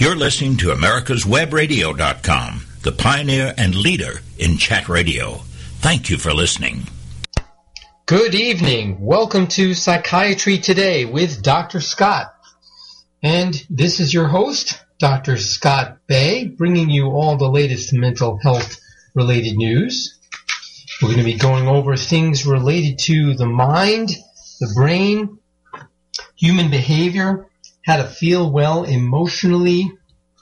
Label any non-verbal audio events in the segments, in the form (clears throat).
You're listening to America's Webradio.com, the pioneer and leader in chat radio. Thank you for listening. Good evening. Welcome to Psychiatry Today with Dr. Scott. And this is your host, Dr. Scott Bay, bringing you all the latest mental health related news. We're going to be going over things related to the mind, the brain, human behavior, how to feel well emotionally,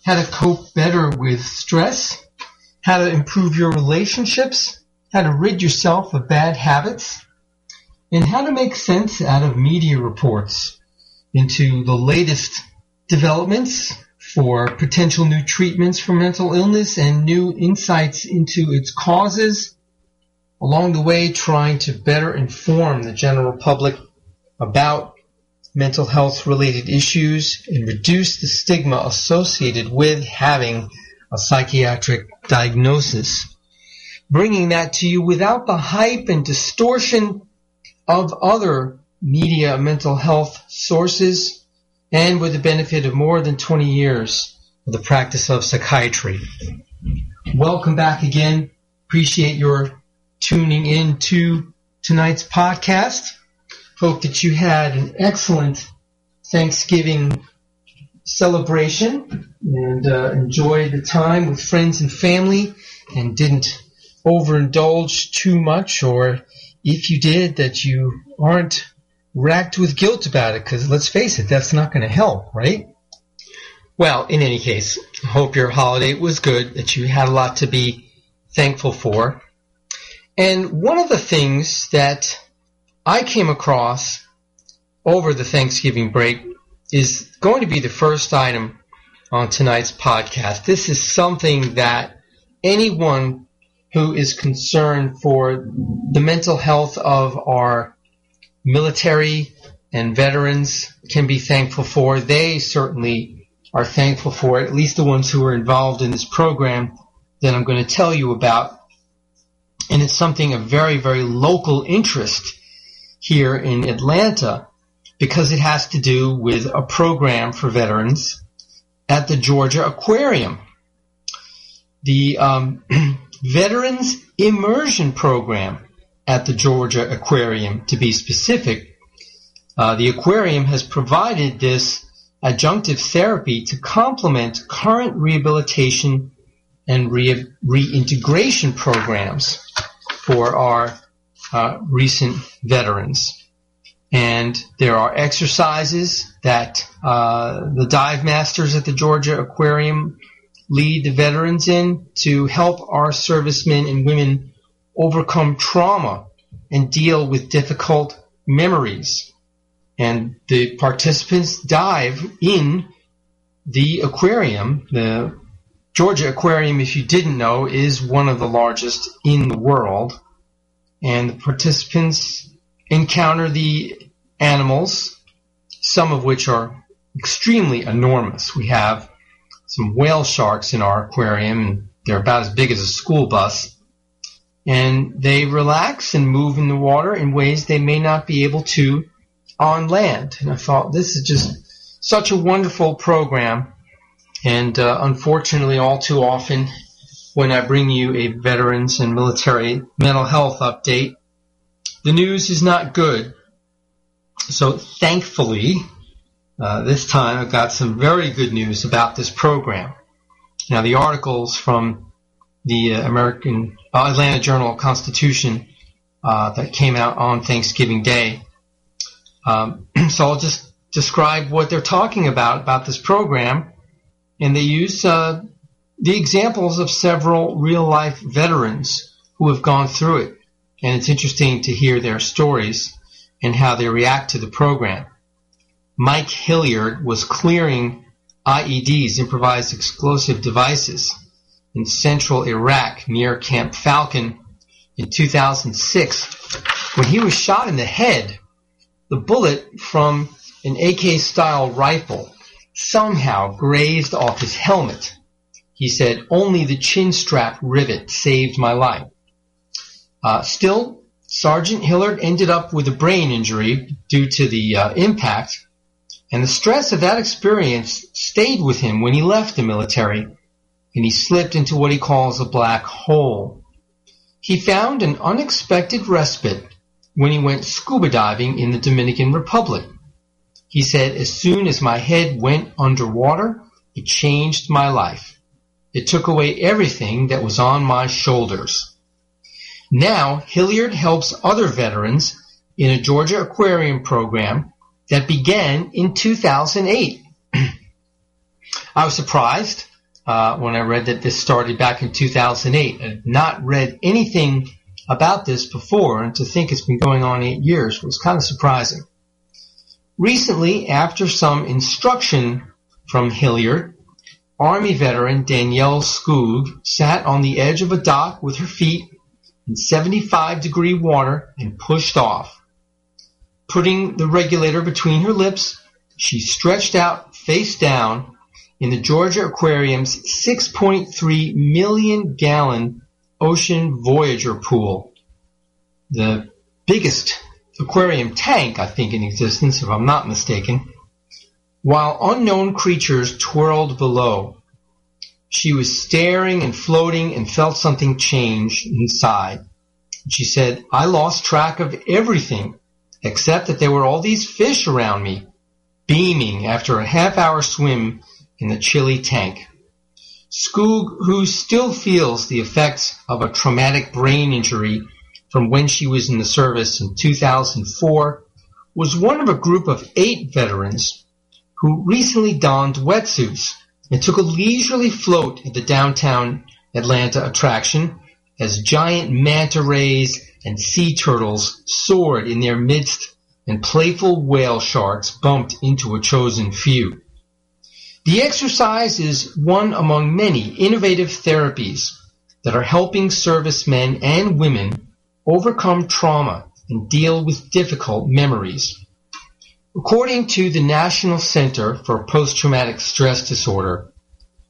how to cope better with stress, how to improve your relationships, how to rid yourself of bad habits, and how to make sense out of media reports into the latest developments for potential new treatments for mental illness and new insights into its causes. Along the way, trying to better inform the general public about mental health related issues and reduce the stigma associated with having a psychiatric diagnosis. Bringing that to you without the hype and distortion of other media mental health sources and with the benefit of more than 20 years of the practice of psychiatry. Welcome back again. Appreciate your tuning in to tonight's podcast. Hope that you had an excellent Thanksgiving celebration and uh, enjoyed the time with friends and family and didn't overindulge too much or if you did that you aren't racked with guilt about it because let's face it that's not going to help right? Well in any case hope your holiday was good that you had a lot to be thankful for. And one of the things that I came across over the Thanksgiving break is going to be the first item on tonight's podcast. This is something that anyone who is concerned for the mental health of our military and veterans can be thankful for. They certainly are thankful for it, at least the ones who are involved in this program that I'm going to tell you about. And it's something of very, very local interest here in Atlanta because it has to do with a program for veterans at the Georgia Aquarium. The um, (clears throat) Veterans Immersion Program at the Georgia Aquarium, to be specific. Uh, the aquarium has provided this adjunctive therapy to complement current rehabilitation and re- reintegration programs for our uh, recent veterans. And there are exercises that uh, the dive masters at the Georgia Aquarium lead the veterans in to help our servicemen and women overcome trauma and deal with difficult memories. And the participants dive in the aquarium. The Georgia Aquarium, if you didn't know, is one of the largest in the world and the participants encounter the animals, some of which are extremely enormous. We have some whale sharks in our aquarium, and they're about as big as a school bus. And they relax and move in the water in ways they may not be able to on land. And I thought this is just such a wonderful program. And uh, unfortunately, all too often, when I bring you a veterans and military mental health update. The news is not good. So thankfully, uh, this time I've got some very good news about this program. Now the articles from the uh, American uh, Atlanta Journal Constitution uh, that came out on Thanksgiving Day. Um, (clears throat) so I'll just describe what they're talking about about this program, and they use uh, the examples of several real life veterans who have gone through it. And it's interesting to hear their stories and how they react to the program. Mike Hilliard was clearing IEDs, improvised explosive devices, in central Iraq near Camp Falcon in 2006 when he was shot in the head. The bullet from an AK style rifle somehow grazed off his helmet he said, only the chin strap rivet saved my life. Uh, still, Sergeant Hilliard ended up with a brain injury due to the uh, impact, And the stress of that experience stayed with him when he left the military, and he slipped into what he calls a black hole. He found an unexpected respite when he went scuba diving in the Dominican Republic. He said, as soon as my head went underwater, it changed my life. It took away everything that was on my shoulders. Now, Hilliard helps other veterans in a Georgia aquarium program that began in 2008. (clears throat) I was surprised uh, when I read that this started back in 2008. I had not read anything about this before, and to think it's been going on eight years was kind of surprising. Recently, after some instruction from Hilliard, Army veteran Danielle Skoog sat on the edge of a dock with her feet in 75 degree water and pushed off. Putting the regulator between her lips, she stretched out face down in the Georgia Aquarium's 6.3 million gallon Ocean Voyager pool. The biggest aquarium tank, I think, in existence, if I'm not mistaken. While unknown creatures twirled below, she was staring and floating and felt something change inside. She said, I lost track of everything except that there were all these fish around me, beaming after a half hour swim in the chilly tank. Skoog, who still feels the effects of a traumatic brain injury from when she was in the service in 2004, was one of a group of eight veterans who recently donned wetsuits and took a leisurely float at the downtown Atlanta attraction as giant manta rays and sea turtles soared in their midst and playful whale sharks bumped into a chosen few. The exercise is one among many innovative therapies that are helping servicemen and women overcome trauma and deal with difficult memories. According to the National Center for Post-Traumatic Stress Disorder,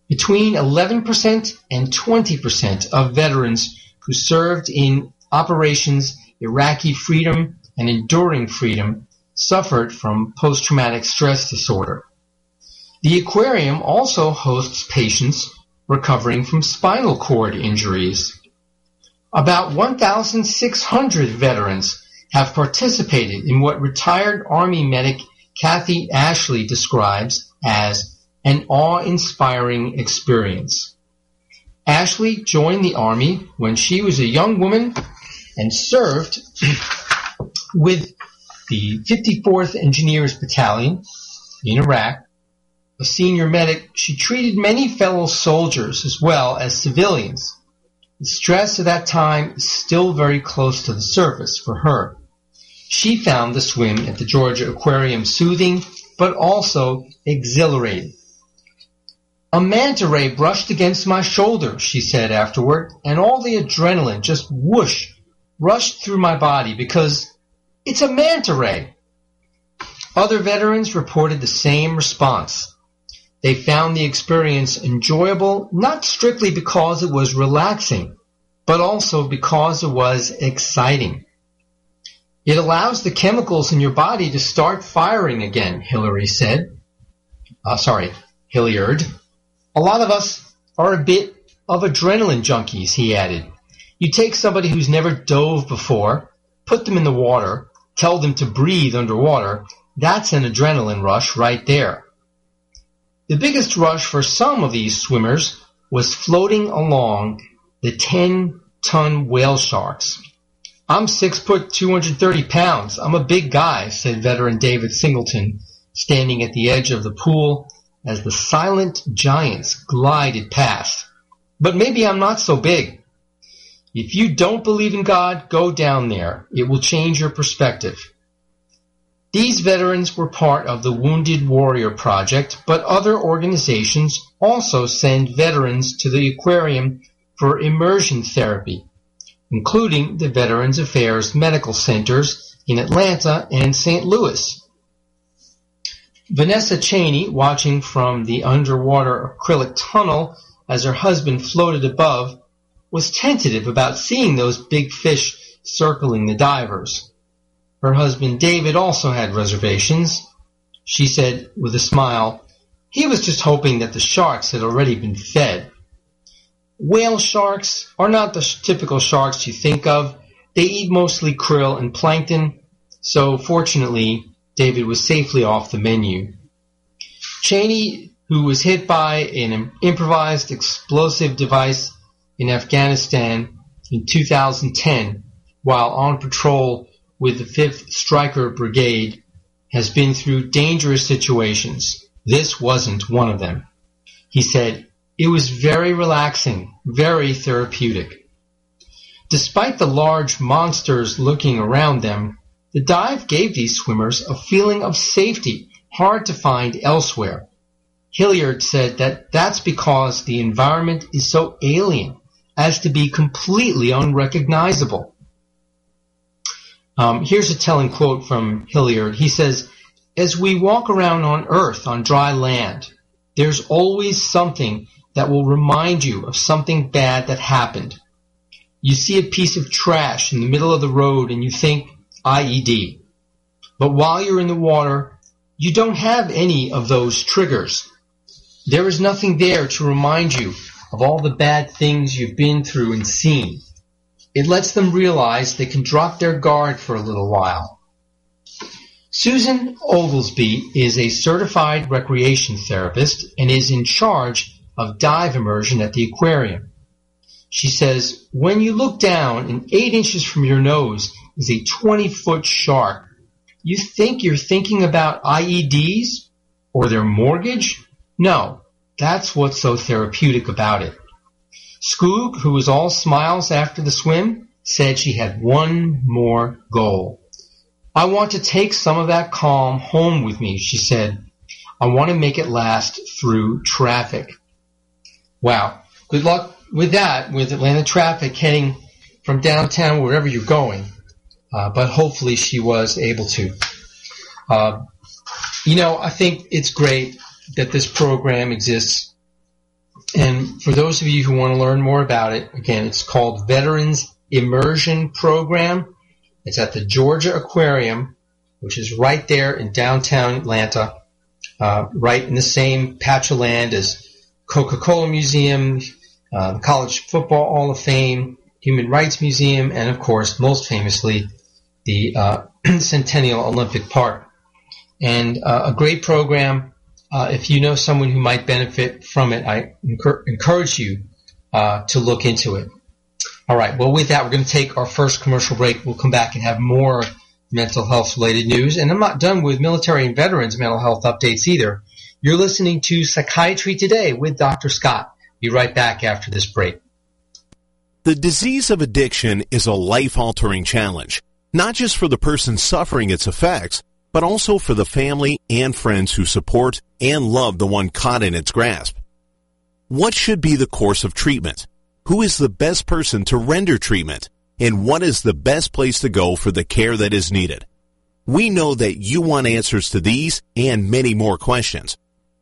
between 11% and 20% of veterans who served in operations Iraqi Freedom and Enduring Freedom suffered from post-traumatic stress disorder. The aquarium also hosts patients recovering from spinal cord injuries. About 1,600 veterans have participated in what retired Army medic Kathy Ashley describes as an awe-inspiring experience. Ashley joined the Army when she was a young woman and served (clears throat) with the 54th Engineers Battalion in Iraq a senior medic, she treated many fellow soldiers as well as civilians. The stress of that time is still very close to the surface for her. She found the swim at the Georgia Aquarium soothing, but also exhilarating. A manta ray brushed against my shoulder, she said afterward, and all the adrenaline just whoosh rushed through my body because it's a manta ray. Other veterans reported the same response. They found the experience enjoyable not strictly because it was relaxing, but also because it was exciting. It allows the chemicals in your body to start firing again, Hillary said. Uh, sorry, Hilliard. A lot of us are a bit of adrenaline junkies, he added. You take somebody who's never dove before, put them in the water, tell them to breathe underwater, that's an adrenaline rush right there. The biggest rush for some of these swimmers was floating along the 10 ton whale sharks. I'm six foot 230 pounds. I'm a big guy, said veteran David Singleton, standing at the edge of the pool as the silent giants glided past. But maybe I'm not so big. If you don't believe in God, go down there. It will change your perspective. These veterans were part of the Wounded Warrior Project, but other organizations also send veterans to the aquarium for immersion therapy, including the Veterans Affairs Medical Centers in Atlanta and St. Louis. Vanessa Cheney, watching from the underwater acrylic tunnel as her husband floated above, was tentative about seeing those big fish circling the divers. Her husband David also had reservations. She said with a smile, he was just hoping that the sharks had already been fed. Whale sharks are not the typical sharks you think of. They eat mostly krill and plankton, so fortunately, David was safely off the menu. Cheney, who was hit by an improvised explosive device in Afghanistan in 2010 while on patrol with the 5th Stryker Brigade, has been through dangerous situations. This wasn't one of them. He said, it was very relaxing, very therapeutic. Despite the large monsters looking around them, the dive gave these swimmers a feeling of safety hard to find elsewhere. Hilliard said that that's because the environment is so alien as to be completely unrecognizable. Um, here's a telling quote from Hilliard. He says, as we walk around on earth on dry land, there's always something that will remind you of something bad that happened. You see a piece of trash in the middle of the road and you think IED. But while you're in the water, you don't have any of those triggers. There is nothing there to remind you of all the bad things you've been through and seen. It lets them realize they can drop their guard for a little while. Susan Oglesby is a certified recreation therapist and is in charge of dive immersion at the aquarium. She says, when you look down and eight inches from your nose is a 20 foot shark, you think you're thinking about IEDs or their mortgage? No, that's what's so therapeutic about it. Skoog, who was all smiles after the swim, said she had one more goal. I want to take some of that calm home with me, she said. I want to make it last through traffic. Wow. Good luck with that, with Atlanta traffic heading from downtown wherever you're going. Uh, but hopefully she was able to. Uh, you know, I think it's great that this program exists. And for those of you who want to learn more about it, again, it's called Veterans Immersion Program. It's at the Georgia Aquarium, which is right there in downtown Atlanta, uh, right in the same patch of land as Coca-Cola Museum, uh, College Football Hall of Fame, Human Rights Museum, and of course, most famously, the uh, (clears throat) Centennial Olympic Park. And uh, a great program. Uh, if you know someone who might benefit from it, I encourage you uh, to look into it. All right. Well, with that, we're going to take our first commercial break. We'll come back and have more mental health related news. And I'm not done with military and veterans mental health updates either. You're listening to Psychiatry Today with Dr. Scott. Be right back after this break. The disease of addiction is a life altering challenge, not just for the person suffering its effects, but also for the family and friends who support and love the one caught in its grasp. What should be the course of treatment? who is the best person to render treatment, and what is the best place to go for the care that is needed. We know that you want answers to these and many more questions.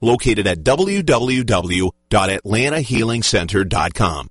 located at www.atlantahealingcenter.com.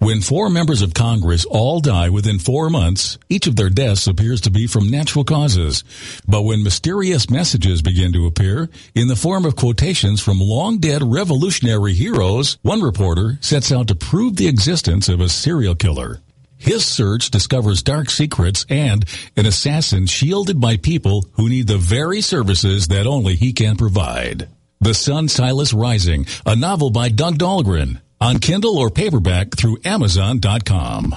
When four members of Congress all die within four months, each of their deaths appears to be from natural causes. But when mysterious messages begin to appear in the form of quotations from long dead revolutionary heroes, one reporter sets out to prove the existence of a serial killer. His search discovers dark secrets and an assassin shielded by people who need the very services that only he can provide. The Sun Silas Rising, a novel by Doug Dahlgren, on Kindle or paperback through Amazon.com.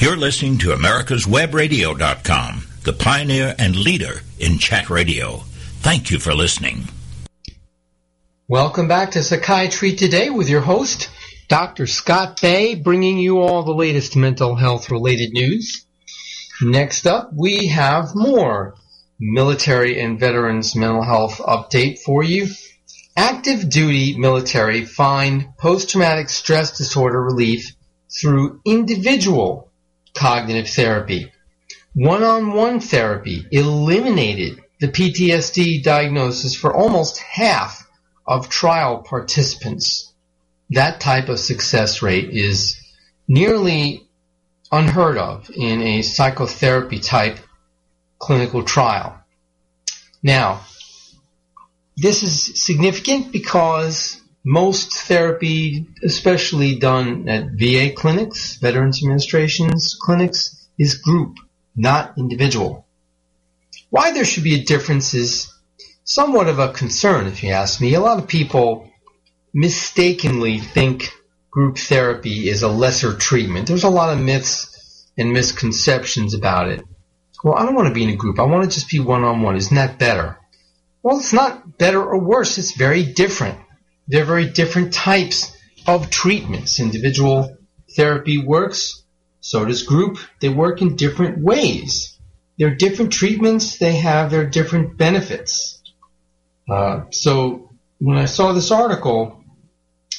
You're listening to America's Webradio.com, the pioneer and leader in chat radio. Thank you for listening. Welcome back to Psychiatry Today with your host, Dr. Scott Bay bringing you all the latest mental health related news. Next up, we have more military and veterans mental health update for you. Active duty military find post-traumatic stress disorder relief through individual cognitive therapy. One-on-one therapy eliminated the PTSD diagnosis for almost half of trial participants. That type of success rate is nearly unheard of in a psychotherapy type clinical trial. Now, this is significant because most therapy, especially done at VA clinics, Veterans Administration's clinics, is group, not individual. Why there should be a difference is somewhat of a concern, if you ask me. A lot of people mistakenly think group therapy is a lesser treatment. There's a lot of myths and misconceptions about it. Well, I don't want to be in a group. I want to just be one on one. Isn't that better? Well, it's not better or worse. It's very different. They're very different types of treatments. Individual therapy works, so does group. They work in different ways. They're different treatments. They have their different benefits. Uh, so when I saw this article,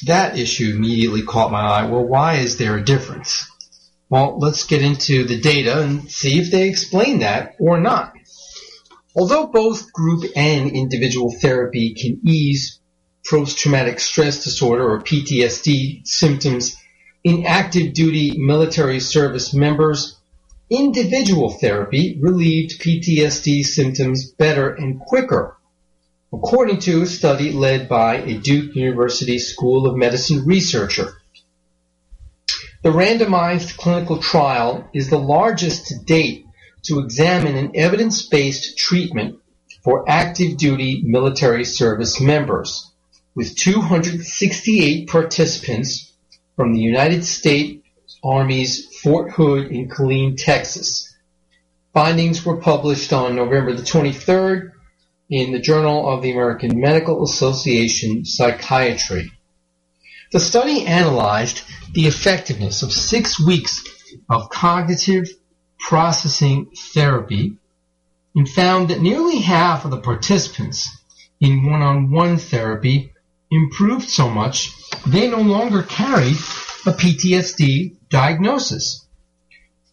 that issue immediately caught my eye. Well, why is there a difference? Well, let's get into the data and see if they explain that or not. Although both group and individual therapy can ease post-traumatic stress disorder or PTSD symptoms in active duty military service members, individual therapy relieved PTSD symptoms better and quicker, according to a study led by a Duke University School of Medicine researcher. The randomized clinical trial is the largest to date to examine an evidence-based treatment for active duty military service members with 268 participants from the United States Army's Fort Hood in Killeen, Texas. Findings were published on November the 23rd in the Journal of the American Medical Association Psychiatry. The study analyzed the effectiveness of six weeks of cognitive processing therapy and found that nearly half of the participants in one-on-one therapy improved so much they no longer carried a PTSD diagnosis.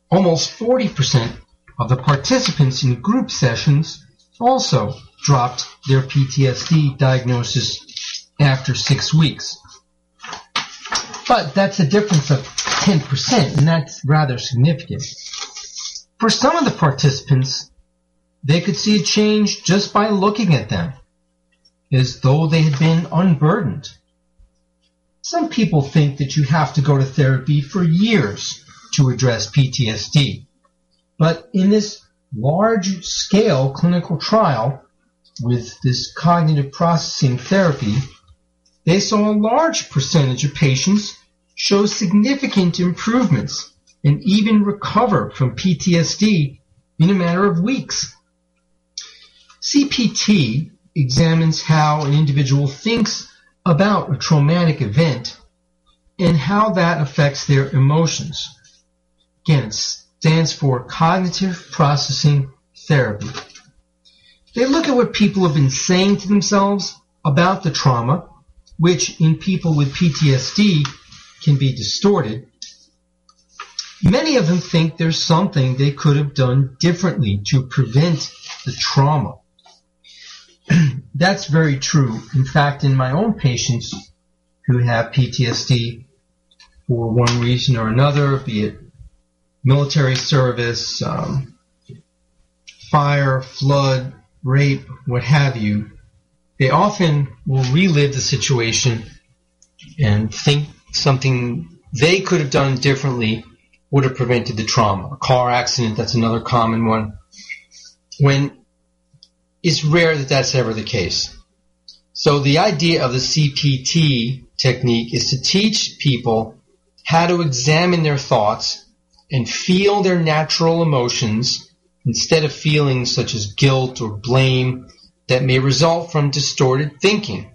Almost 40% of the participants in group sessions also dropped their PTSD diagnosis after six weeks. But that's a difference of 10%, and that's rather significant. For some of the participants, they could see a change just by looking at them, as though they had been unburdened. Some people think that you have to go to therapy for years to address PTSD. But in this large scale clinical trial with this cognitive processing therapy, they saw a large percentage of patients show significant improvements and even recover from PTSD in a matter of weeks. CPT examines how an individual thinks about a traumatic event and how that affects their emotions. Again, it stands for Cognitive Processing Therapy. They look at what people have been saying to themselves about the trauma, which in people with PTSD can be distorted, Many of them think there's something they could have done differently to prevent the trauma. (clears throat) That's very true. In fact, in my own patients who have PTSD for one reason or another, be it military service, um, fire, flood, rape, what have you, they often will relive the situation and think something they could have done differently would have prevented the trauma. A car accident, that's another common one. When it's rare that that's ever the case. So the idea of the CPT technique is to teach people how to examine their thoughts and feel their natural emotions instead of feelings such as guilt or blame that may result from distorted thinking.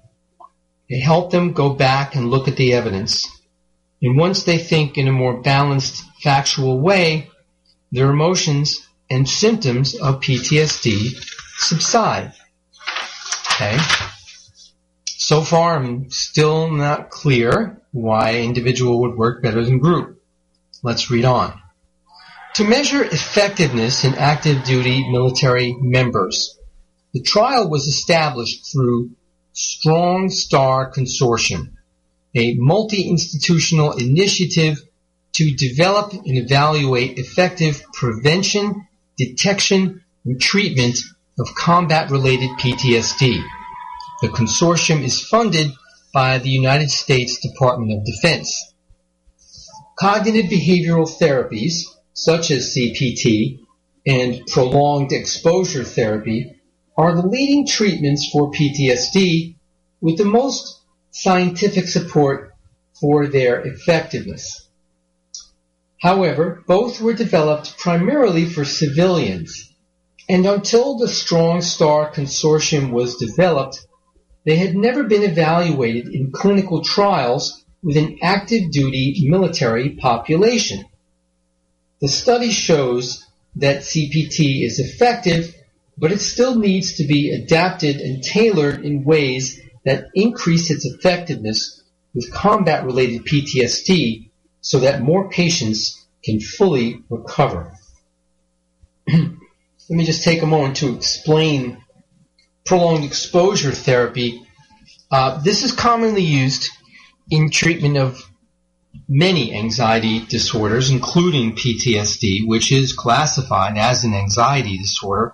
They help them go back and look at the evidence. And once they think in a more balanced factual way, their emotions and symptoms of PTSD subside. Okay? So far, I'm still not clear why individual would work better than group. Let's read on. To measure effectiveness in active duty military members, the trial was established through Strong Star Consortium, a multi-institutional initiative to develop and evaluate effective prevention, detection, and treatment of combat-related PTSD. The consortium is funded by the United States Department of Defense. Cognitive behavioral therapies, such as CPT and prolonged exposure therapy, are the leading treatments for PTSD with the most scientific support for their effectiveness. However, both were developed primarily for civilians, and until the Strong Star Consortium was developed, they had never been evaluated in clinical trials with an active duty military population. The study shows that CPT is effective, but it still needs to be adapted and tailored in ways that increase its effectiveness with combat related PTSD so that more patients can fully recover. (clears throat) Let me just take a moment to explain prolonged exposure therapy. Uh, this is commonly used in treatment of many anxiety disorders, including PTSD, which is classified as an anxiety disorder.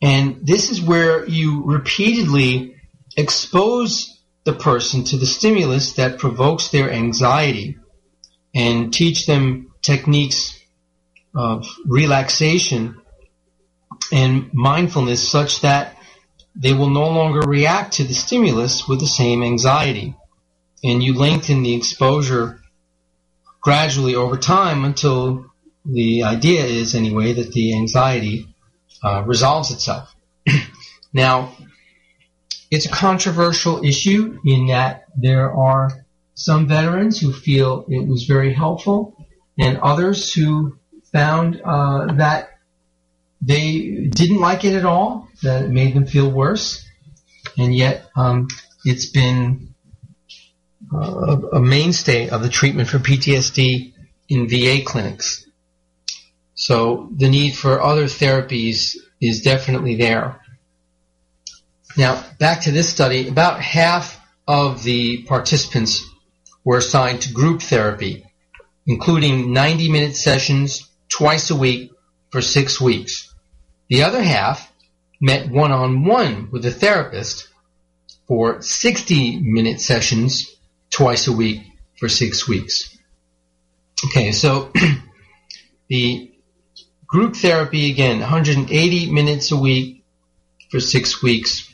And this is where you repeatedly expose the person to the stimulus that provokes their anxiety and teach them techniques of relaxation and mindfulness such that they will no longer react to the stimulus with the same anxiety. And you lengthen the exposure gradually over time until the idea is, anyway, that the anxiety uh, resolves itself. (clears throat) now, it's a controversial issue in that there are some veterans who feel it was very helpful and others who found uh, that they didn't like it at all, that it made them feel worse, and yet um, it's been uh, a mainstay of the treatment for PTSD in VA clinics. So the need for other therapies is definitely there. Now, back to this study, about half of the participants were assigned to group therapy, including 90 minute sessions twice a week for six weeks. The other half met one on one with a therapist for 60 minute sessions twice a week for six weeks. Okay, so (clears throat) the group therapy again, 180 minutes a week for six weeks.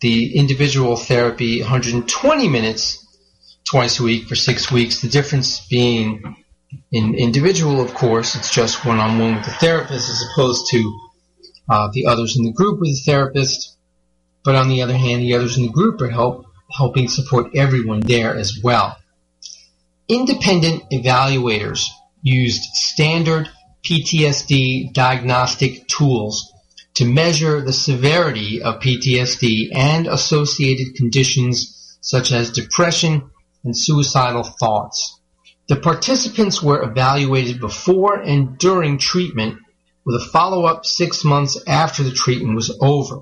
The individual therapy, 120 minutes twice a week for six weeks. The difference being in individual, of course, it's just one-on-one with the therapist as opposed to uh, the others in the group with the therapist. But on the other hand, the others in the group are help, helping support everyone there as well. Independent evaluators used standard PTSD diagnostic tools to measure the severity of PTSD and associated conditions such as depression and suicidal thoughts. The participants were evaluated before and during treatment with a follow-up six months after the treatment was over.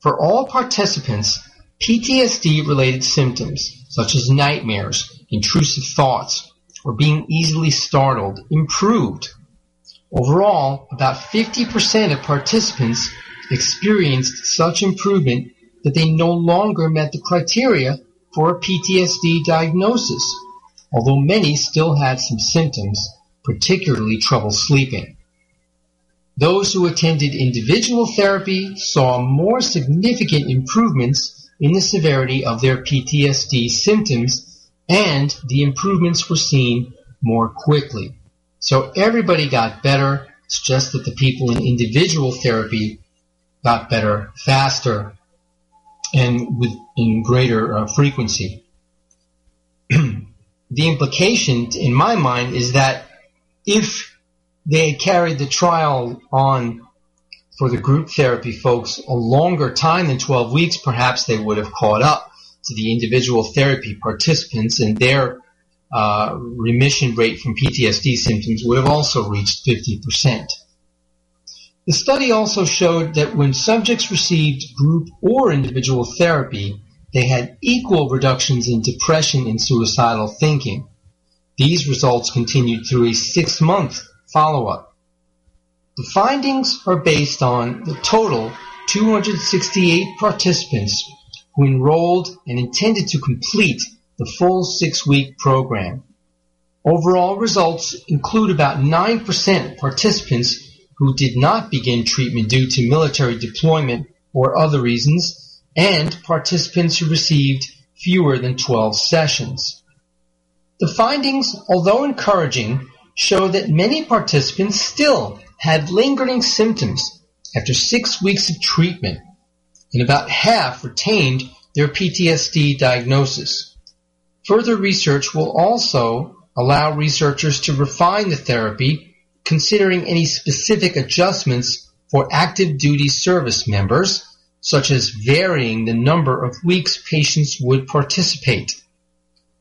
For all participants, PTSD-related symptoms, such as nightmares, intrusive thoughts, or being easily startled, improved. Overall, about 50% of participants experienced such improvement that they no longer met the criteria for a PTSD diagnosis, although many still had some symptoms, particularly trouble sleeping. Those who attended individual therapy saw more significant improvements in the severity of their PTSD symptoms and the improvements were seen more quickly. So everybody got better. It's just that the people in individual therapy got better faster and with in greater uh, frequency. (clears throat) the implication, in my mind, is that if they had carried the trial on for the group therapy folks a longer time than 12 weeks, perhaps they would have caught up. to the individual therapy participants and their uh, remission rate from PTSD symptoms would have also reached 50%. The study also showed that when subjects received group or individual therapy, they had equal reductions in depression and suicidal thinking. These results continued through a six-month follow-up. The findings are based on the total 268 participants who enrolled and intended to complete the full six-week program. Overall results include about 9% participants who did not begin treatment due to military deployment or other reasons, and participants who received fewer than 12 sessions. The findings, although encouraging, show that many participants still had lingering symptoms after six weeks of treatment, and about half retained their PTSD diagnosis. Further research will also allow researchers to refine the therapy, considering any specific adjustments for active duty service members, such as varying the number of weeks patients would participate.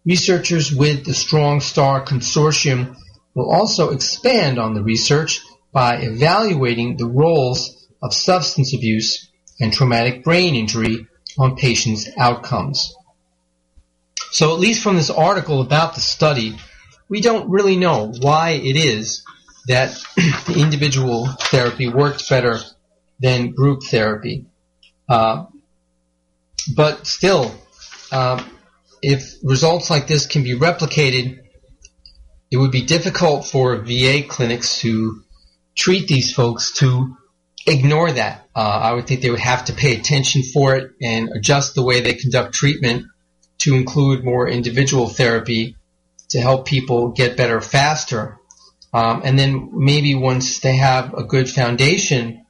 Researchers with the Strong Star Consortium will also expand on the research by evaluating the roles of substance abuse and traumatic brain injury on patients' outcomes. So at least from this article about the study, we don't really know why it is that (clears throat) the individual therapy worked better than group therapy. Uh, but still, uh, if results like this can be replicated, it would be difficult for VA clinics to treat these folks to ignore that. Uh, I would think they would have to pay attention for it and adjust the way they conduct treatment to include more individual therapy to help people get better faster. Um, and then maybe once they have a good foundation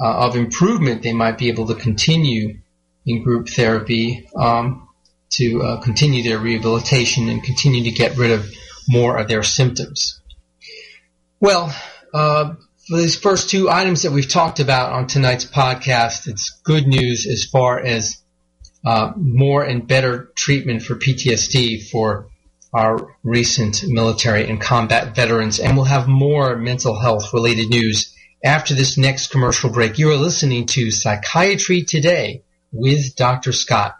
uh, of improvement, they might be able to continue in group therapy um, to uh, continue their rehabilitation and continue to get rid of more of their symptoms. Well, uh, for these first two items that we've talked about on tonight's podcast, it's good news as far as uh, more and better treatment for PTSD for our recent military and combat veterans. And we'll have more mental health related news after this next commercial break. You are listening to Psychiatry Today with Dr. Scott.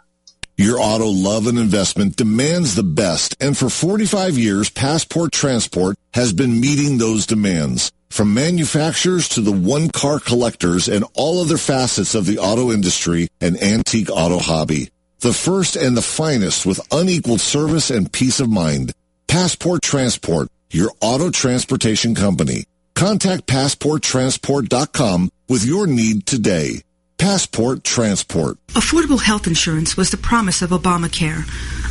Your auto love and investment demands the best, and for 45 years, Passport Transport has been meeting those demands. From manufacturers to the one-car collectors and all other facets of the auto industry and antique auto hobby. The first and the finest with unequaled service and peace of mind. Passport Transport, your auto transportation company. Contact PassportTransport.com with your need today. Passport Transport. Affordable health insurance was the promise of Obamacare,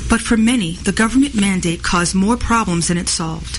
but for many, the government mandate caused more problems than it solved.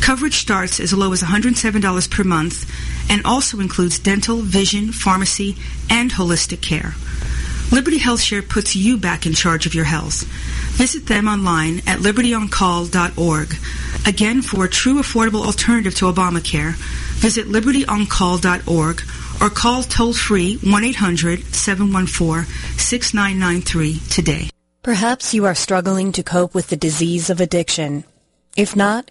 Coverage starts as low as $107 per month and also includes dental, vision, pharmacy, and holistic care. Liberty HealthShare puts you back in charge of your health. Visit them online at libertyoncall.org. Again, for a true affordable alternative to Obamacare, visit libertyoncall.org or call toll-free 1-800-714-6993 today. Perhaps you are struggling to cope with the disease of addiction. If not,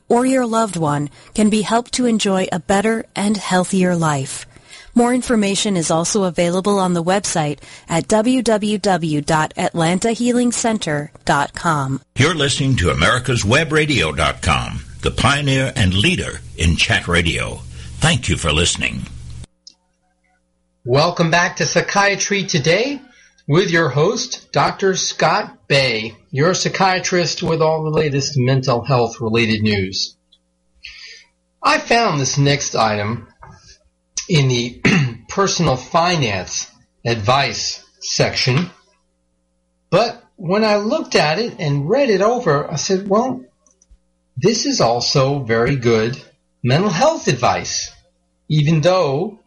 or your loved one can be helped to enjoy a better and healthier life. More information is also available on the website at www.atlantahealingcenter.com. You're listening to America's americaswebradio.com, the pioneer and leader in chat radio. Thank you for listening. Welcome back to Psychiatry Today with your host, Dr. Scott Bay. You're psychiatrist with all the latest mental health related news. I found this next item in the (clears throat) personal finance advice section, but when I looked at it and read it over, I said, well, this is also very good mental health advice, even though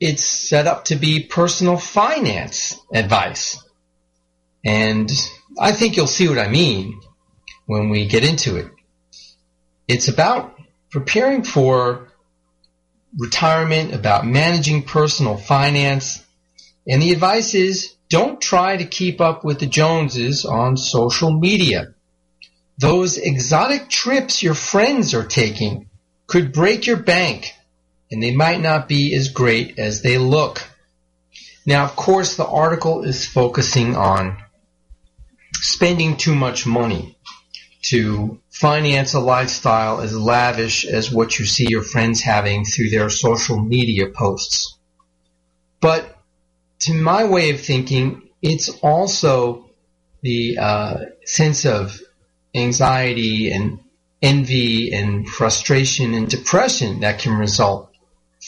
it's set up to be personal finance advice. And I think you'll see what I mean when we get into it. It's about preparing for retirement, about managing personal finance. And the advice is don't try to keep up with the Joneses on social media. Those exotic trips your friends are taking could break your bank and they might not be as great as they look. Now, of course, the article is focusing on spending too much money to finance a lifestyle as lavish as what you see your friends having through their social media posts. But to my way of thinking, it's also the uh, sense of anxiety and envy and frustration and depression that can result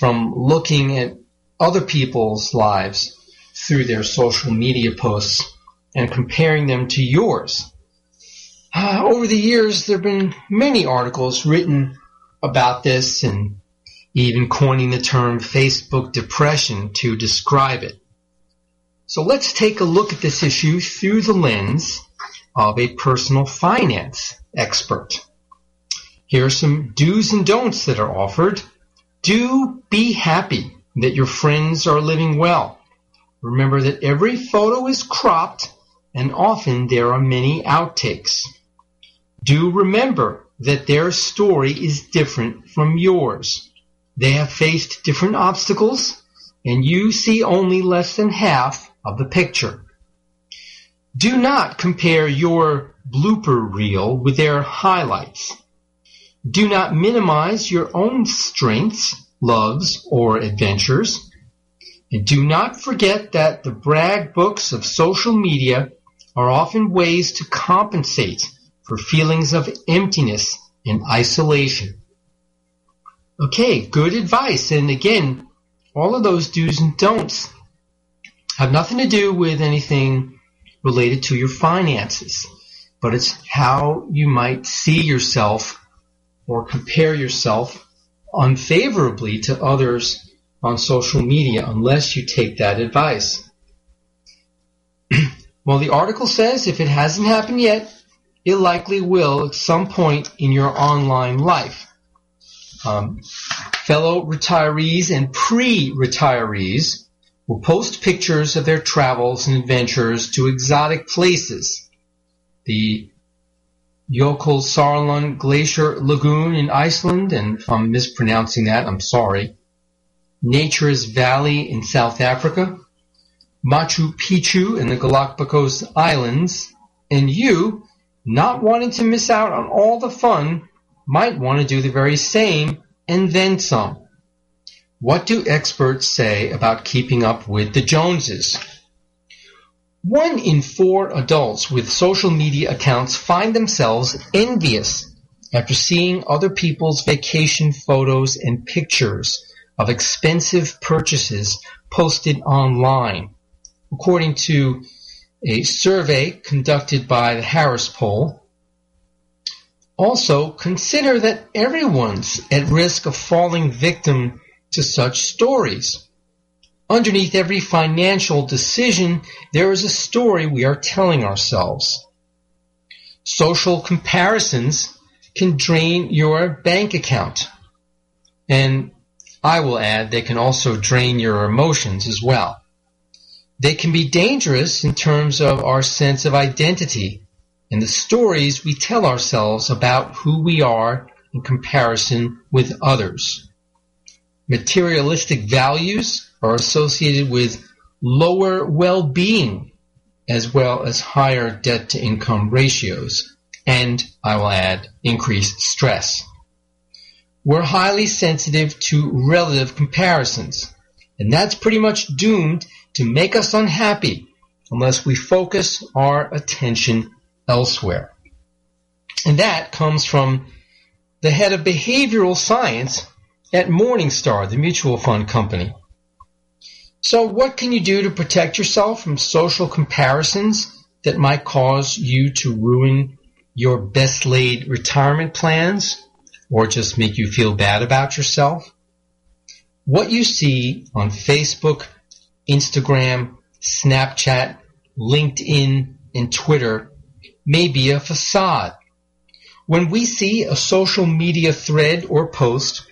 from looking at other people's lives through their social media posts and comparing them to yours. Uh, over the years, there have been many articles written about this and even coining the term Facebook depression to describe it. So let's take a look at this issue through the lens of a personal finance expert. Here are some do's and don'ts that are offered do be happy that your friends are living well. Remember that every photo is cropped and often there are many outtakes. Do remember that their story is different from yours. They have faced different obstacles and you see only less than half of the picture. Do not compare your blooper reel with their highlights. Do not minimize your own strengths, loves, or adventures. And do not forget that the brag books of social media are often ways to compensate for feelings of emptiness and isolation. Okay, good advice. And again, all of those do's and don'ts have nothing to do with anything related to your finances, but it's how you might see yourself or compare yourself unfavorably to others on social media unless you take that advice. (clears throat) well, the article says if it hasn't happened yet, it likely will at some point in your online life. Um, fellow retirees and pre-retirees will post pictures of their travels and adventures to exotic places. The Jökulsárlón Glacier Lagoon in Iceland, and if I'm mispronouncing that, I'm sorry. Nature's Valley in South Africa, Machu Picchu in the Galapagos Islands, and you, not wanting to miss out on all the fun, might want to do the very same and then some. What do experts say about keeping up with the Joneses? One in four adults with social media accounts find themselves envious after seeing other people's vacation photos and pictures of expensive purchases posted online. According to a survey conducted by the Harris poll, also consider that everyone's at risk of falling victim to such stories. Underneath every financial decision, there is a story we are telling ourselves. Social comparisons can drain your bank account. And I will add, they can also drain your emotions as well. They can be dangerous in terms of our sense of identity and the stories we tell ourselves about who we are in comparison with others. Materialistic values are associated with lower well-being as well as higher debt to income ratios and, I will add, increased stress. We're highly sensitive to relative comparisons, and that's pretty much doomed to make us unhappy unless we focus our attention elsewhere. And that comes from the head of behavioral science at Morningstar, the mutual fund company. So what can you do to protect yourself from social comparisons that might cause you to ruin your best laid retirement plans or just make you feel bad about yourself? What you see on Facebook, Instagram, Snapchat, LinkedIn, and Twitter may be a facade. When we see a social media thread or post,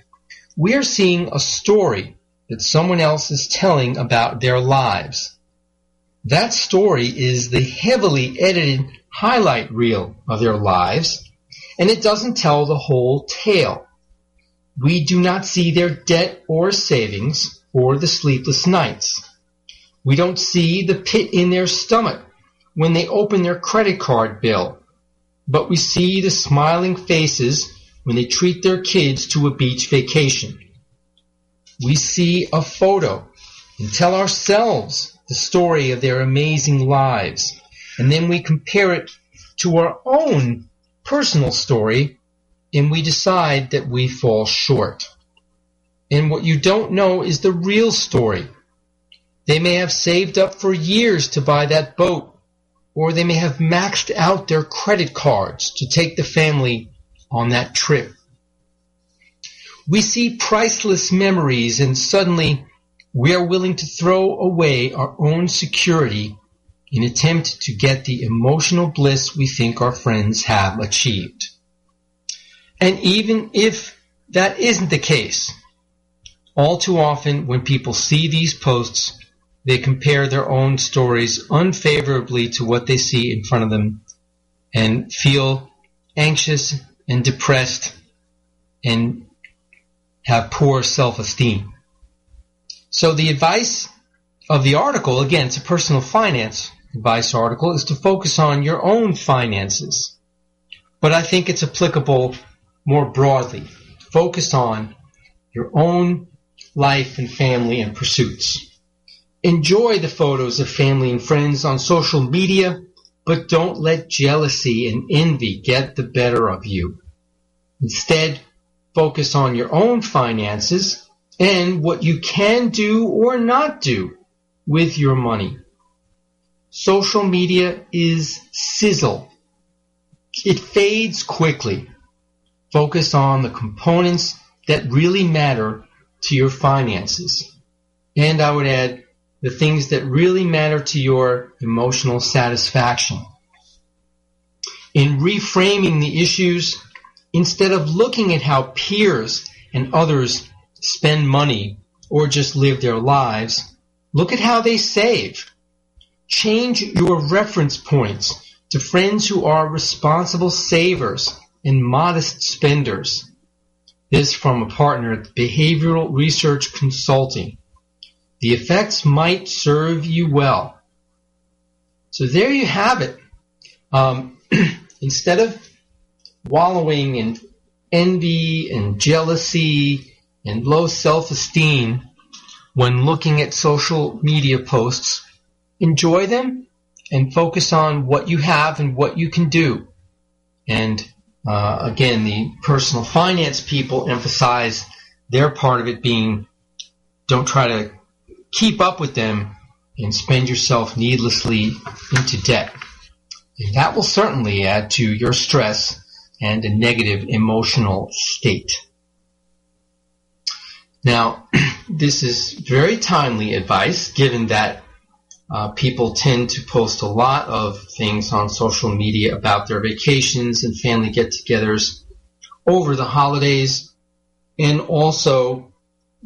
we are seeing a story that someone else is telling about their lives. That story is the heavily edited highlight reel of their lives, and it doesn't tell the whole tale. We do not see their debt or savings or the sleepless nights. We don't see the pit in their stomach when they open their credit card bill, but we see the smiling faces when they treat their kids to a beach vacation. We see a photo and tell ourselves the story of their amazing lives, and then we compare it to our own personal story, and we decide that we fall short. And what you don't know is the real story they may have saved up for years to buy that boat, or they may have maxed out their credit cards to take the family on that trip. We see priceless memories and suddenly we are willing to throw away our own security in attempt to get the emotional bliss we think our friends have achieved. And even if that isn't the case, all too often when people see these posts, they compare their own stories unfavorably to what they see in front of them and feel anxious and depressed and have poor self-esteem. So the advice of the article, again, it's a personal finance advice article, is to focus on your own finances. But I think it's applicable more broadly. Focus on your own life and family and pursuits. Enjoy the photos of family and friends on social media, but don't let jealousy and envy get the better of you. Instead, focus on your own finances and what you can do or not do with your money. Social media is sizzle. It fades quickly. Focus on the components that really matter to your finances. And I would add, the things that really matter to your emotional satisfaction. In reframing the issues, instead of looking at how peers and others spend money or just live their lives, look at how they save. Change your reference points to friends who are responsible savers and modest spenders. This from a partner at Behavioral Research Consulting. The effects might serve you well. So there you have it. Um, (clears throat) instead of wallowing in envy and jealousy and low self-esteem when looking at social media posts, enjoy them and focus on what you have and what you can do. And uh, again, the personal finance people emphasize their part of it being don't try to keep up with them and spend yourself needlessly into debt. And that will certainly add to your stress and a negative emotional state. Now, (clears throat) this is very timely advice given that uh, people tend to post a lot of things on social media about their vacations and family get-togethers over the holidays and also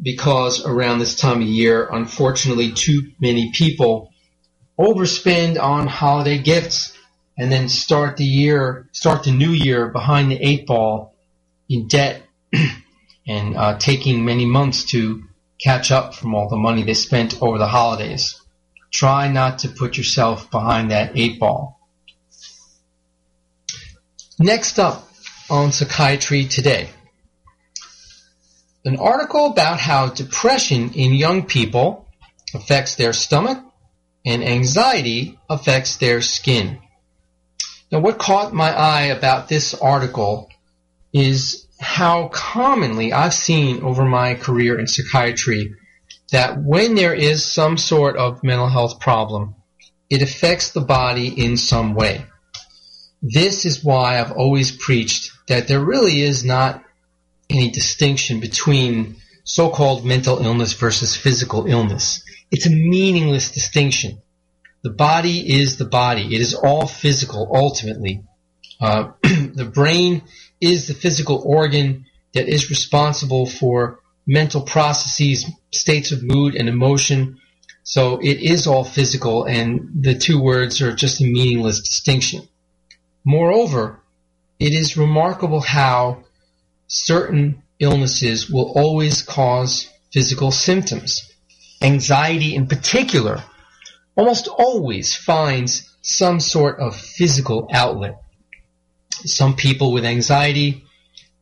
because around this time of year, unfortunately, too many people overspend on holiday gifts and then start the year, start the new year behind the eight ball in debt (clears throat) and uh, taking many months to catch up from all the money they spent over the holidays. Try not to put yourself behind that eight ball. Next up on Psychiatry Today. An article about how depression in young people affects their stomach and anxiety affects their skin. Now, what caught my eye about this article is how commonly I've seen over my career in psychiatry that when there is some sort of mental health problem, it affects the body in some way. This is why I've always preached that there really is not any distinction between so-called mental illness versus physical illness. It's a meaningless distinction. The body is the body. It is all physical ultimately. Uh, (clears throat) the brain is the physical organ that is responsible for mental processes, states of mood and emotion. So it is all physical and the two words are just a meaningless distinction. Moreover, it is remarkable how certain illnesses will always cause physical symptoms. Anxiety in particular almost always finds some sort of physical outlet. Some people with anxiety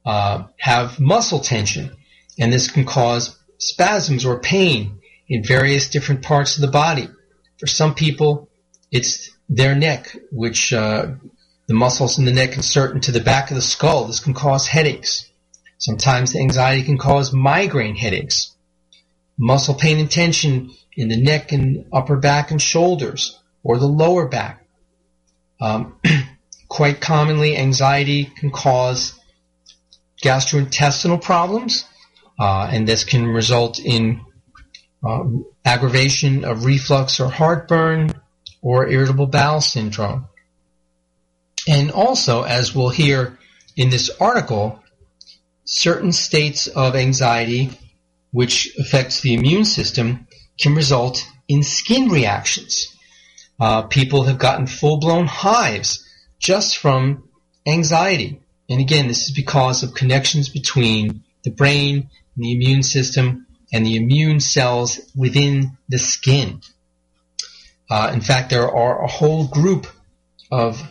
uh, have muscle tension, and this can cause spasms or pain in various different parts of the body. For some people, it's their neck, which uh, the muscles in the neck insert into the back of the skull. This can cause headaches. Sometimes the anxiety can cause migraine headaches. Muscle pain and tension in the neck and upper back and shoulders, or the lower back. Um, (clears throat) quite commonly, anxiety can cause gastrointestinal problems, uh, and this can result in uh, aggravation of reflux or heartburn or irritable bowel syndrome. And also, as we'll hear in this article, certain states of anxiety, which affects the immune system, can result in skin reactions. Uh, people have gotten full-blown hives just from anxiety. And again, this is because of connections between the brain and the immune system and the immune cells within the skin. Uh, in fact, there are a whole group of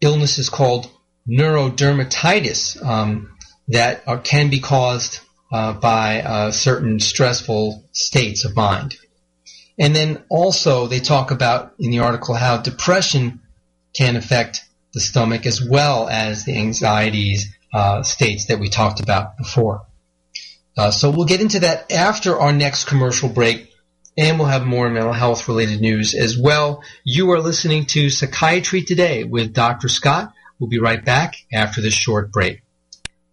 illnesses called neurodermatitis um, that are, can be caused uh, by uh, certain stressful states of mind. And then also they talk about in the article how depression can affect the stomach as well as the anxieties uh, states that we talked about before. Uh, so we'll get into that after our next commercial break and we'll have more mental health related news as well. You are listening to Psychiatry Today with Dr. Scott. We'll be right back after this short break.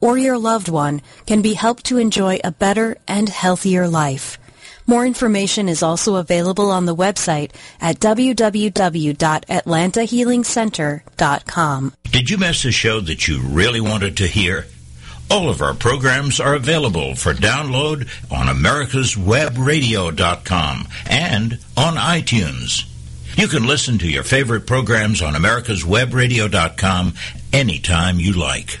or your loved one can be helped to enjoy a better and healthier life. More information is also available on the website at www.atlantahealingcenter.com. Did you miss a show that you really wanted to hear? All of our programs are available for download on americaswebradio.com and on iTunes. You can listen to your favorite programs on americaswebradio.com anytime you like.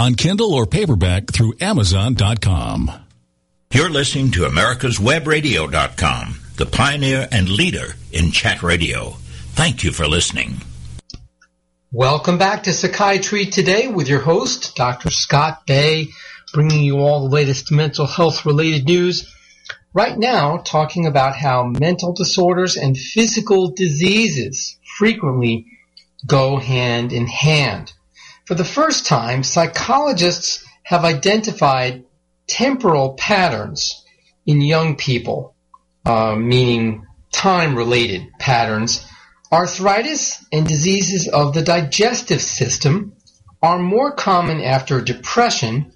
on Kindle or paperback through Amazon.com. You're listening to America's America'sWebRadio.com, the pioneer and leader in chat radio. Thank you for listening. Welcome back to Psychiatry Today with your host, Dr. Scott Bay, bringing you all the latest mental health related news. Right now, talking about how mental disorders and physical diseases frequently go hand in hand. For the first time, psychologists have identified temporal patterns in young people, uh, meaning time-related patterns. Arthritis and diseases of the digestive system are more common after depression,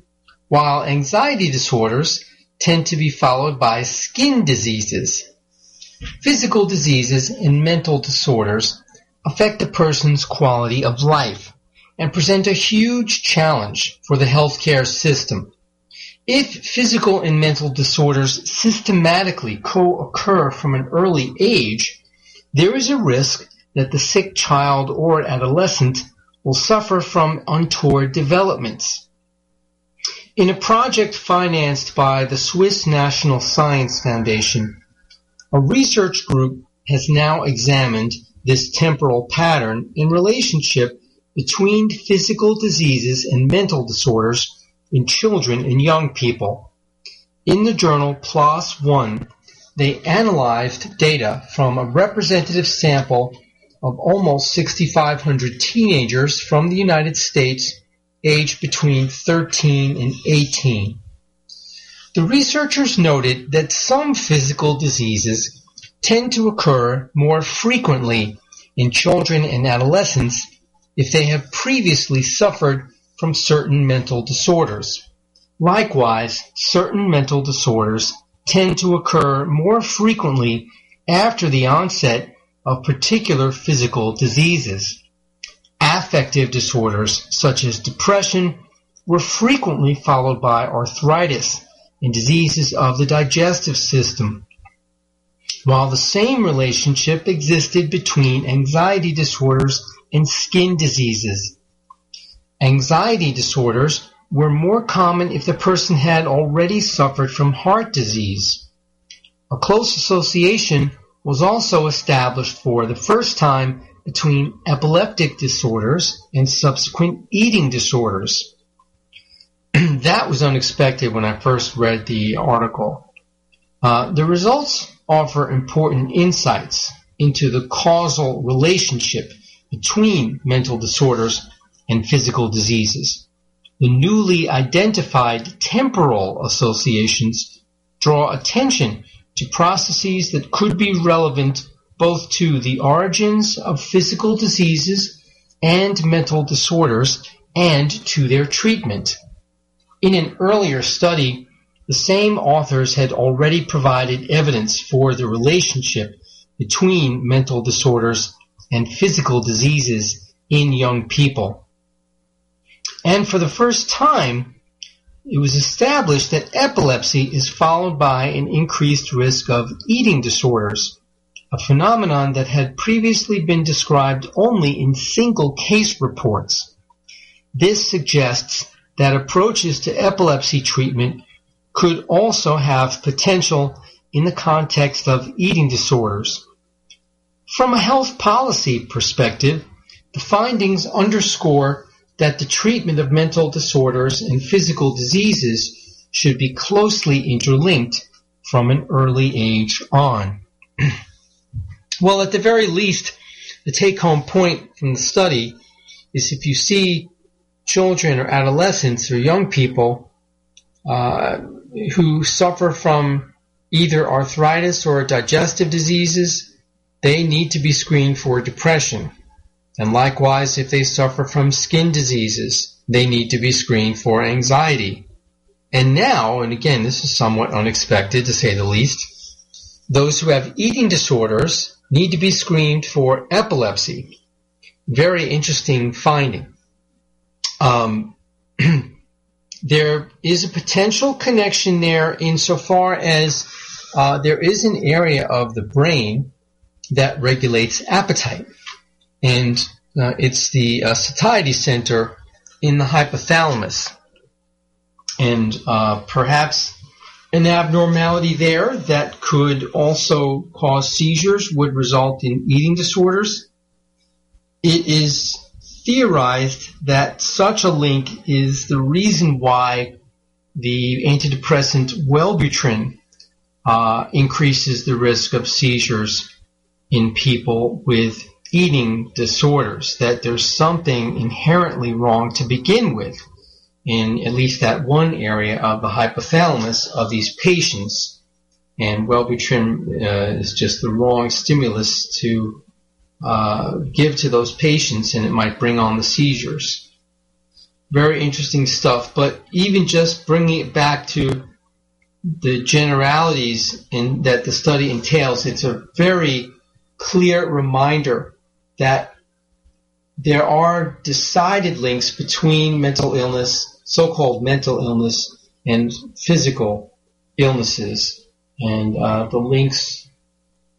while anxiety disorders tend to be followed by skin diseases. Physical diseases and mental disorders affect a person's quality of life and present a huge challenge for the healthcare system. If physical and mental disorders systematically co-occur from an early age, there is a risk that the sick child or adolescent will suffer from untoward developments. In a project financed by the Swiss National Science Foundation, a research group has now examined this temporal pattern in relationship between physical diseases and mental disorders in children and young people. In the journal PLOS One, they analyzed data from a representative sample of almost 6,500 teenagers from the United States aged between 13 and 18. The researchers noted that some physical diseases tend to occur more frequently in children and adolescents if they have previously suffered from certain mental disorders. Likewise, certain mental disorders tend to occur more frequently after the onset of particular physical diseases. Affective disorders such as depression were frequently followed by arthritis and diseases of the digestive system, while the same relationship existed between anxiety disorders and skin diseases. Anxiety disorders were more common if the person had already suffered from heart disease. A close association was also established for the first time between epileptic disorders and subsequent eating disorders. (clears throat) that was unexpected when I first read the article. Uh, the results offer important insights into the causal relationship between mental disorders and physical diseases. The newly identified temporal associations draw attention to processes that could be relevant both to the origins of physical diseases and mental disorders and to their treatment. In an earlier study, the same authors had already provided evidence for the relationship between mental disorders and physical diseases in young people. And for the first time, it was established that epilepsy is followed by an increased risk of eating disorders, a phenomenon that had previously been described only in single case reports. This suggests that approaches to epilepsy treatment could also have potential in the context of eating disorders. From a health policy perspective, the findings underscore that the treatment of mental disorders and physical diseases should be closely interlinked from an early age on. (clears throat) well, at the very least, the take home point from the study is if you see children or adolescents or young people uh, who suffer from either arthritis or digestive diseases, they need to be screened for depression. And likewise, if they suffer from skin diseases, they need to be screened for anxiety. And now, and again, this is somewhat unexpected to say the least, those who have eating disorders need to be screened for epilepsy. Very interesting finding. Um, (clears throat) there is a potential connection there insofar as uh, there is an area of the brain that regulates appetite. And uh, it's the uh, satiety center in the hypothalamus. And uh, perhaps an abnormality there that could also cause seizures would result in eating disorders. It is theorized that such a link is the reason why the antidepressant Wellbutrin uh, increases the risk of seizures in people with eating disorders, that there's something inherently wrong to begin with in at least that one area of the hypothalamus of these patients. And Wellbutrin uh, is just the wrong stimulus to uh, give to those patients, and it might bring on the seizures. Very interesting stuff, but even just bringing it back to the generalities in, that the study entails, it's a very clear reminder that there are decided links between mental illness, so-called mental illness, and physical illnesses. And uh, the links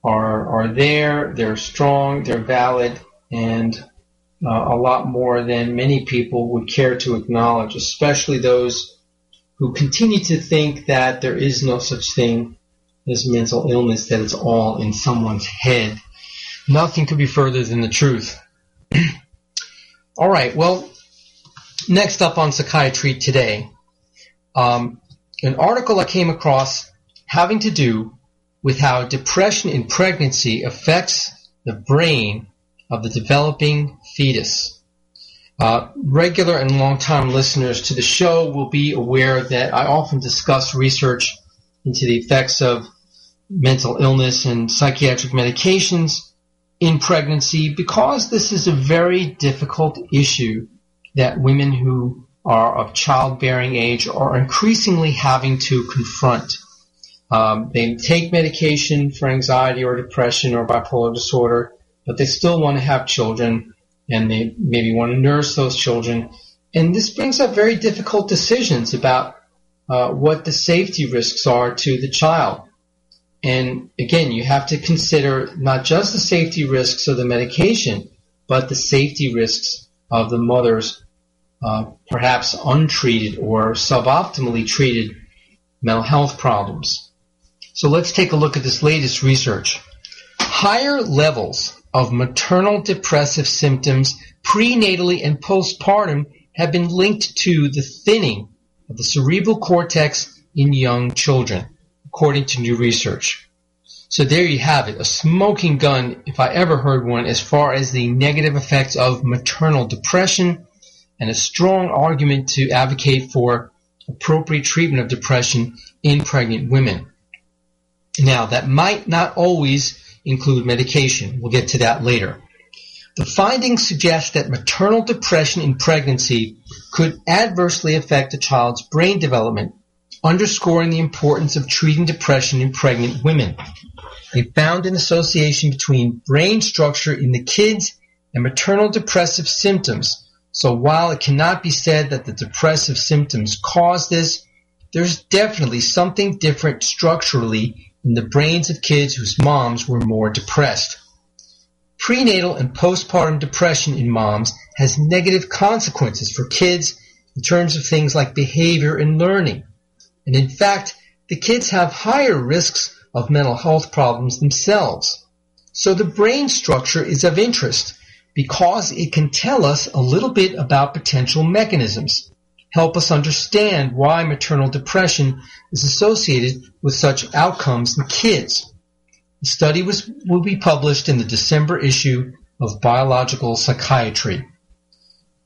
are, are there, they're strong, they're valid, and uh, a lot more than many people would care to acknowledge, especially those who continue to think that there is no such thing as mental illness, that it's all in someone's head. Nothing could be further than the truth. (clears throat) all right, well, next up on psychiatry today, um, an article I came across having to do with how depression in pregnancy affects the brain of the developing fetus. Uh, regular and long-time listeners to the show will be aware that I often discuss research into the effects of mental illness and psychiatric medications in pregnancy because this is a very difficult issue that women who are of childbearing age are increasingly having to confront. Um, they take medication for anxiety or depression or bipolar disorder, but they still want to have children and they maybe want to nurse those children. And this brings up very difficult decisions about uh, what the safety risks are to the child. And again, you have to consider not just the safety risks of the medication, but the safety risks of the mother's uh, perhaps untreated or suboptimally treated mental health problems. So let's take a look at this latest research. Higher levels of maternal depressive symptoms prenatally and postpartum have been linked to the thinning of the cerebral cortex in young children, according to new research. So there you have it, a smoking gun, if I ever heard one, as far as the negative effects of maternal depression, and a strong argument to advocate for appropriate treatment of depression in pregnant women. Now, that might not always include medication. We'll get to that later. The findings suggest that maternal depression in pregnancy could adversely affect a child's brain development, underscoring the importance of treating depression in pregnant women. They found an association between brain structure in the kids and maternal depressive symptoms. So while it cannot be said that the depressive symptoms cause this, there's definitely something different structurally in the brains of kids whose moms were more depressed. Prenatal and postpartum depression in moms has negative consequences for kids in terms of things like behavior and learning. And in fact, the kids have higher risks of mental health problems themselves. So the brain structure is of interest because it can tell us a little bit about potential mechanisms help us understand why maternal depression is associated with such outcomes in kids. The study was, will be published in the December issue of Biological Psychiatry.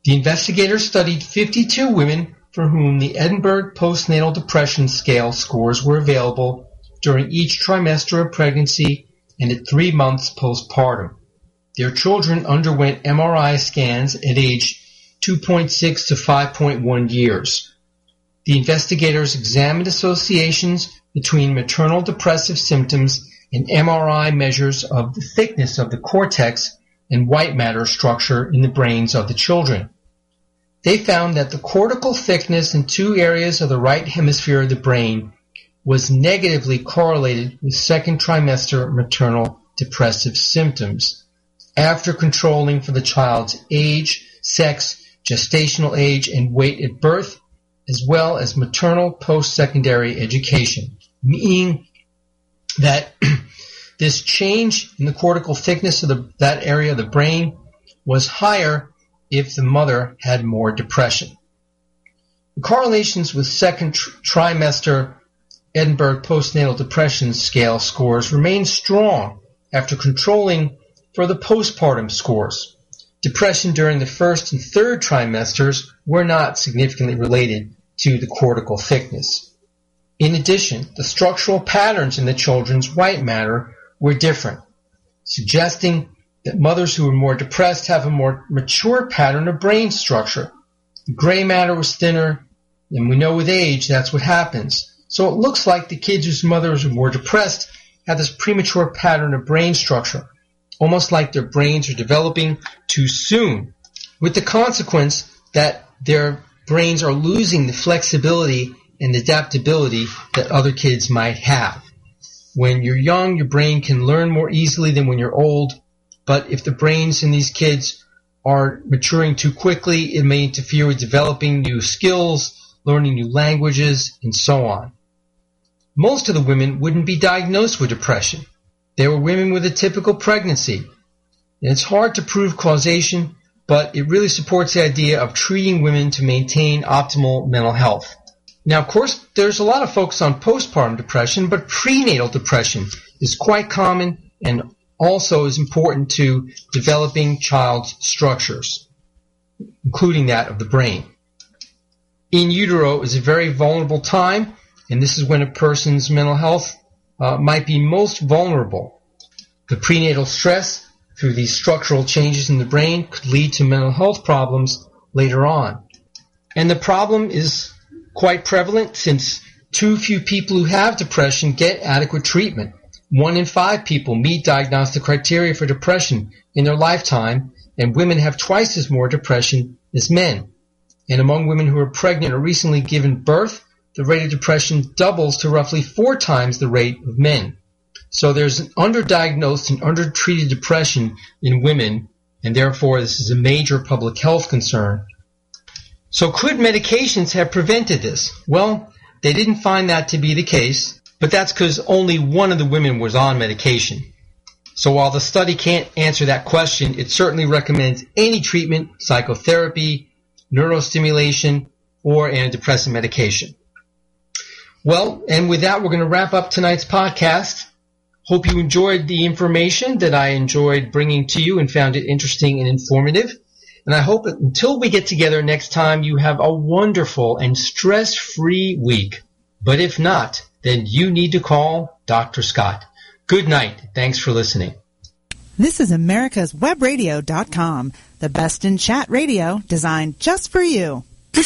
The investigators studied 52 women for whom the Edinburgh Postnatal Depression Scale scores were available during each trimester of pregnancy and at three months postpartum. Their children underwent MRI scans at age 2.6 to 5.1 years. The investigators examined associations between maternal depressive symptoms and MRI measures of the thickness of the cortex and white matter structure in the brains of the children. They found that the cortical thickness in two areas of the right hemisphere of the brain was negatively correlated with second trimester maternal depressive symptoms. After controlling for the child's age, sex, gestational age, and weight at birth, as well as maternal post-secondary education, meaning that (clears throat) this change in the cortical thickness of the, that area of the brain was higher if the mother had more depression. The correlations with second tr- trimester Edinburgh postnatal depression scale scores remain strong after controlling for the postpartum scores. Depression during the first and third trimesters were not significantly related to the cortical thickness. In addition, the structural patterns in the children's white matter were different, suggesting that mothers who were more depressed have a more mature pattern of brain structure. The gray matter was thinner, and we know with age that's what happens. So it looks like the kids whose mothers were more depressed had this premature pattern of brain structure, almost like their brains are developing too soon, with the consequence that their brains are losing the flexibility and adaptability that other kids might have. When you're young, your brain can learn more easily than when you're old, but if the brains in these kids are maturing too quickly, it may interfere with developing new skills, learning new languages, and so on. Most of the women wouldn't be diagnosed with depression. They were women with a typical pregnancy. And it's hard to prove causation, but it really supports the idea of treating women to maintain optimal mental health. Now, of course, there's a lot of focus on postpartum depression, but prenatal depression is quite common and also is important to developing child's structures, including that of the brain. In utero is a very vulnerable time, and this is when a person's mental health uh, might be most vulnerable. The prenatal stress through these structural changes in the brain could lead to mental health problems later on. And the problem is quite prevalent since too few people who have depression get adequate treatment. One in five people meet diagnostic criteria for depression in their lifetime, and women have twice as more depression as men. And among women who are pregnant or recently given birth, the rate of depression doubles to roughly four times the rate of men. So there's an underdiagnosed and undertreated depression in women, and therefore this is a major public health concern. So could medications have prevented this? Well, they didn't find that to be the case, but that's because only one of the women was on medication. So while the study can't answer that question, it certainly recommends any treatment, psychotherapy, neurostimulation, or antidepressant medication. Well, and with that, we're going to wrap up tonight's podcast. Hope you enjoyed the information that I enjoyed bringing to you and found it interesting and informative. And I hope that until we get together next time, you have a wonderful and stress-free week. But if not, then you need to call Dr. Scott. Good night. Thanks for listening. This is America's Webradio.com, the best in chat radio designed just for you.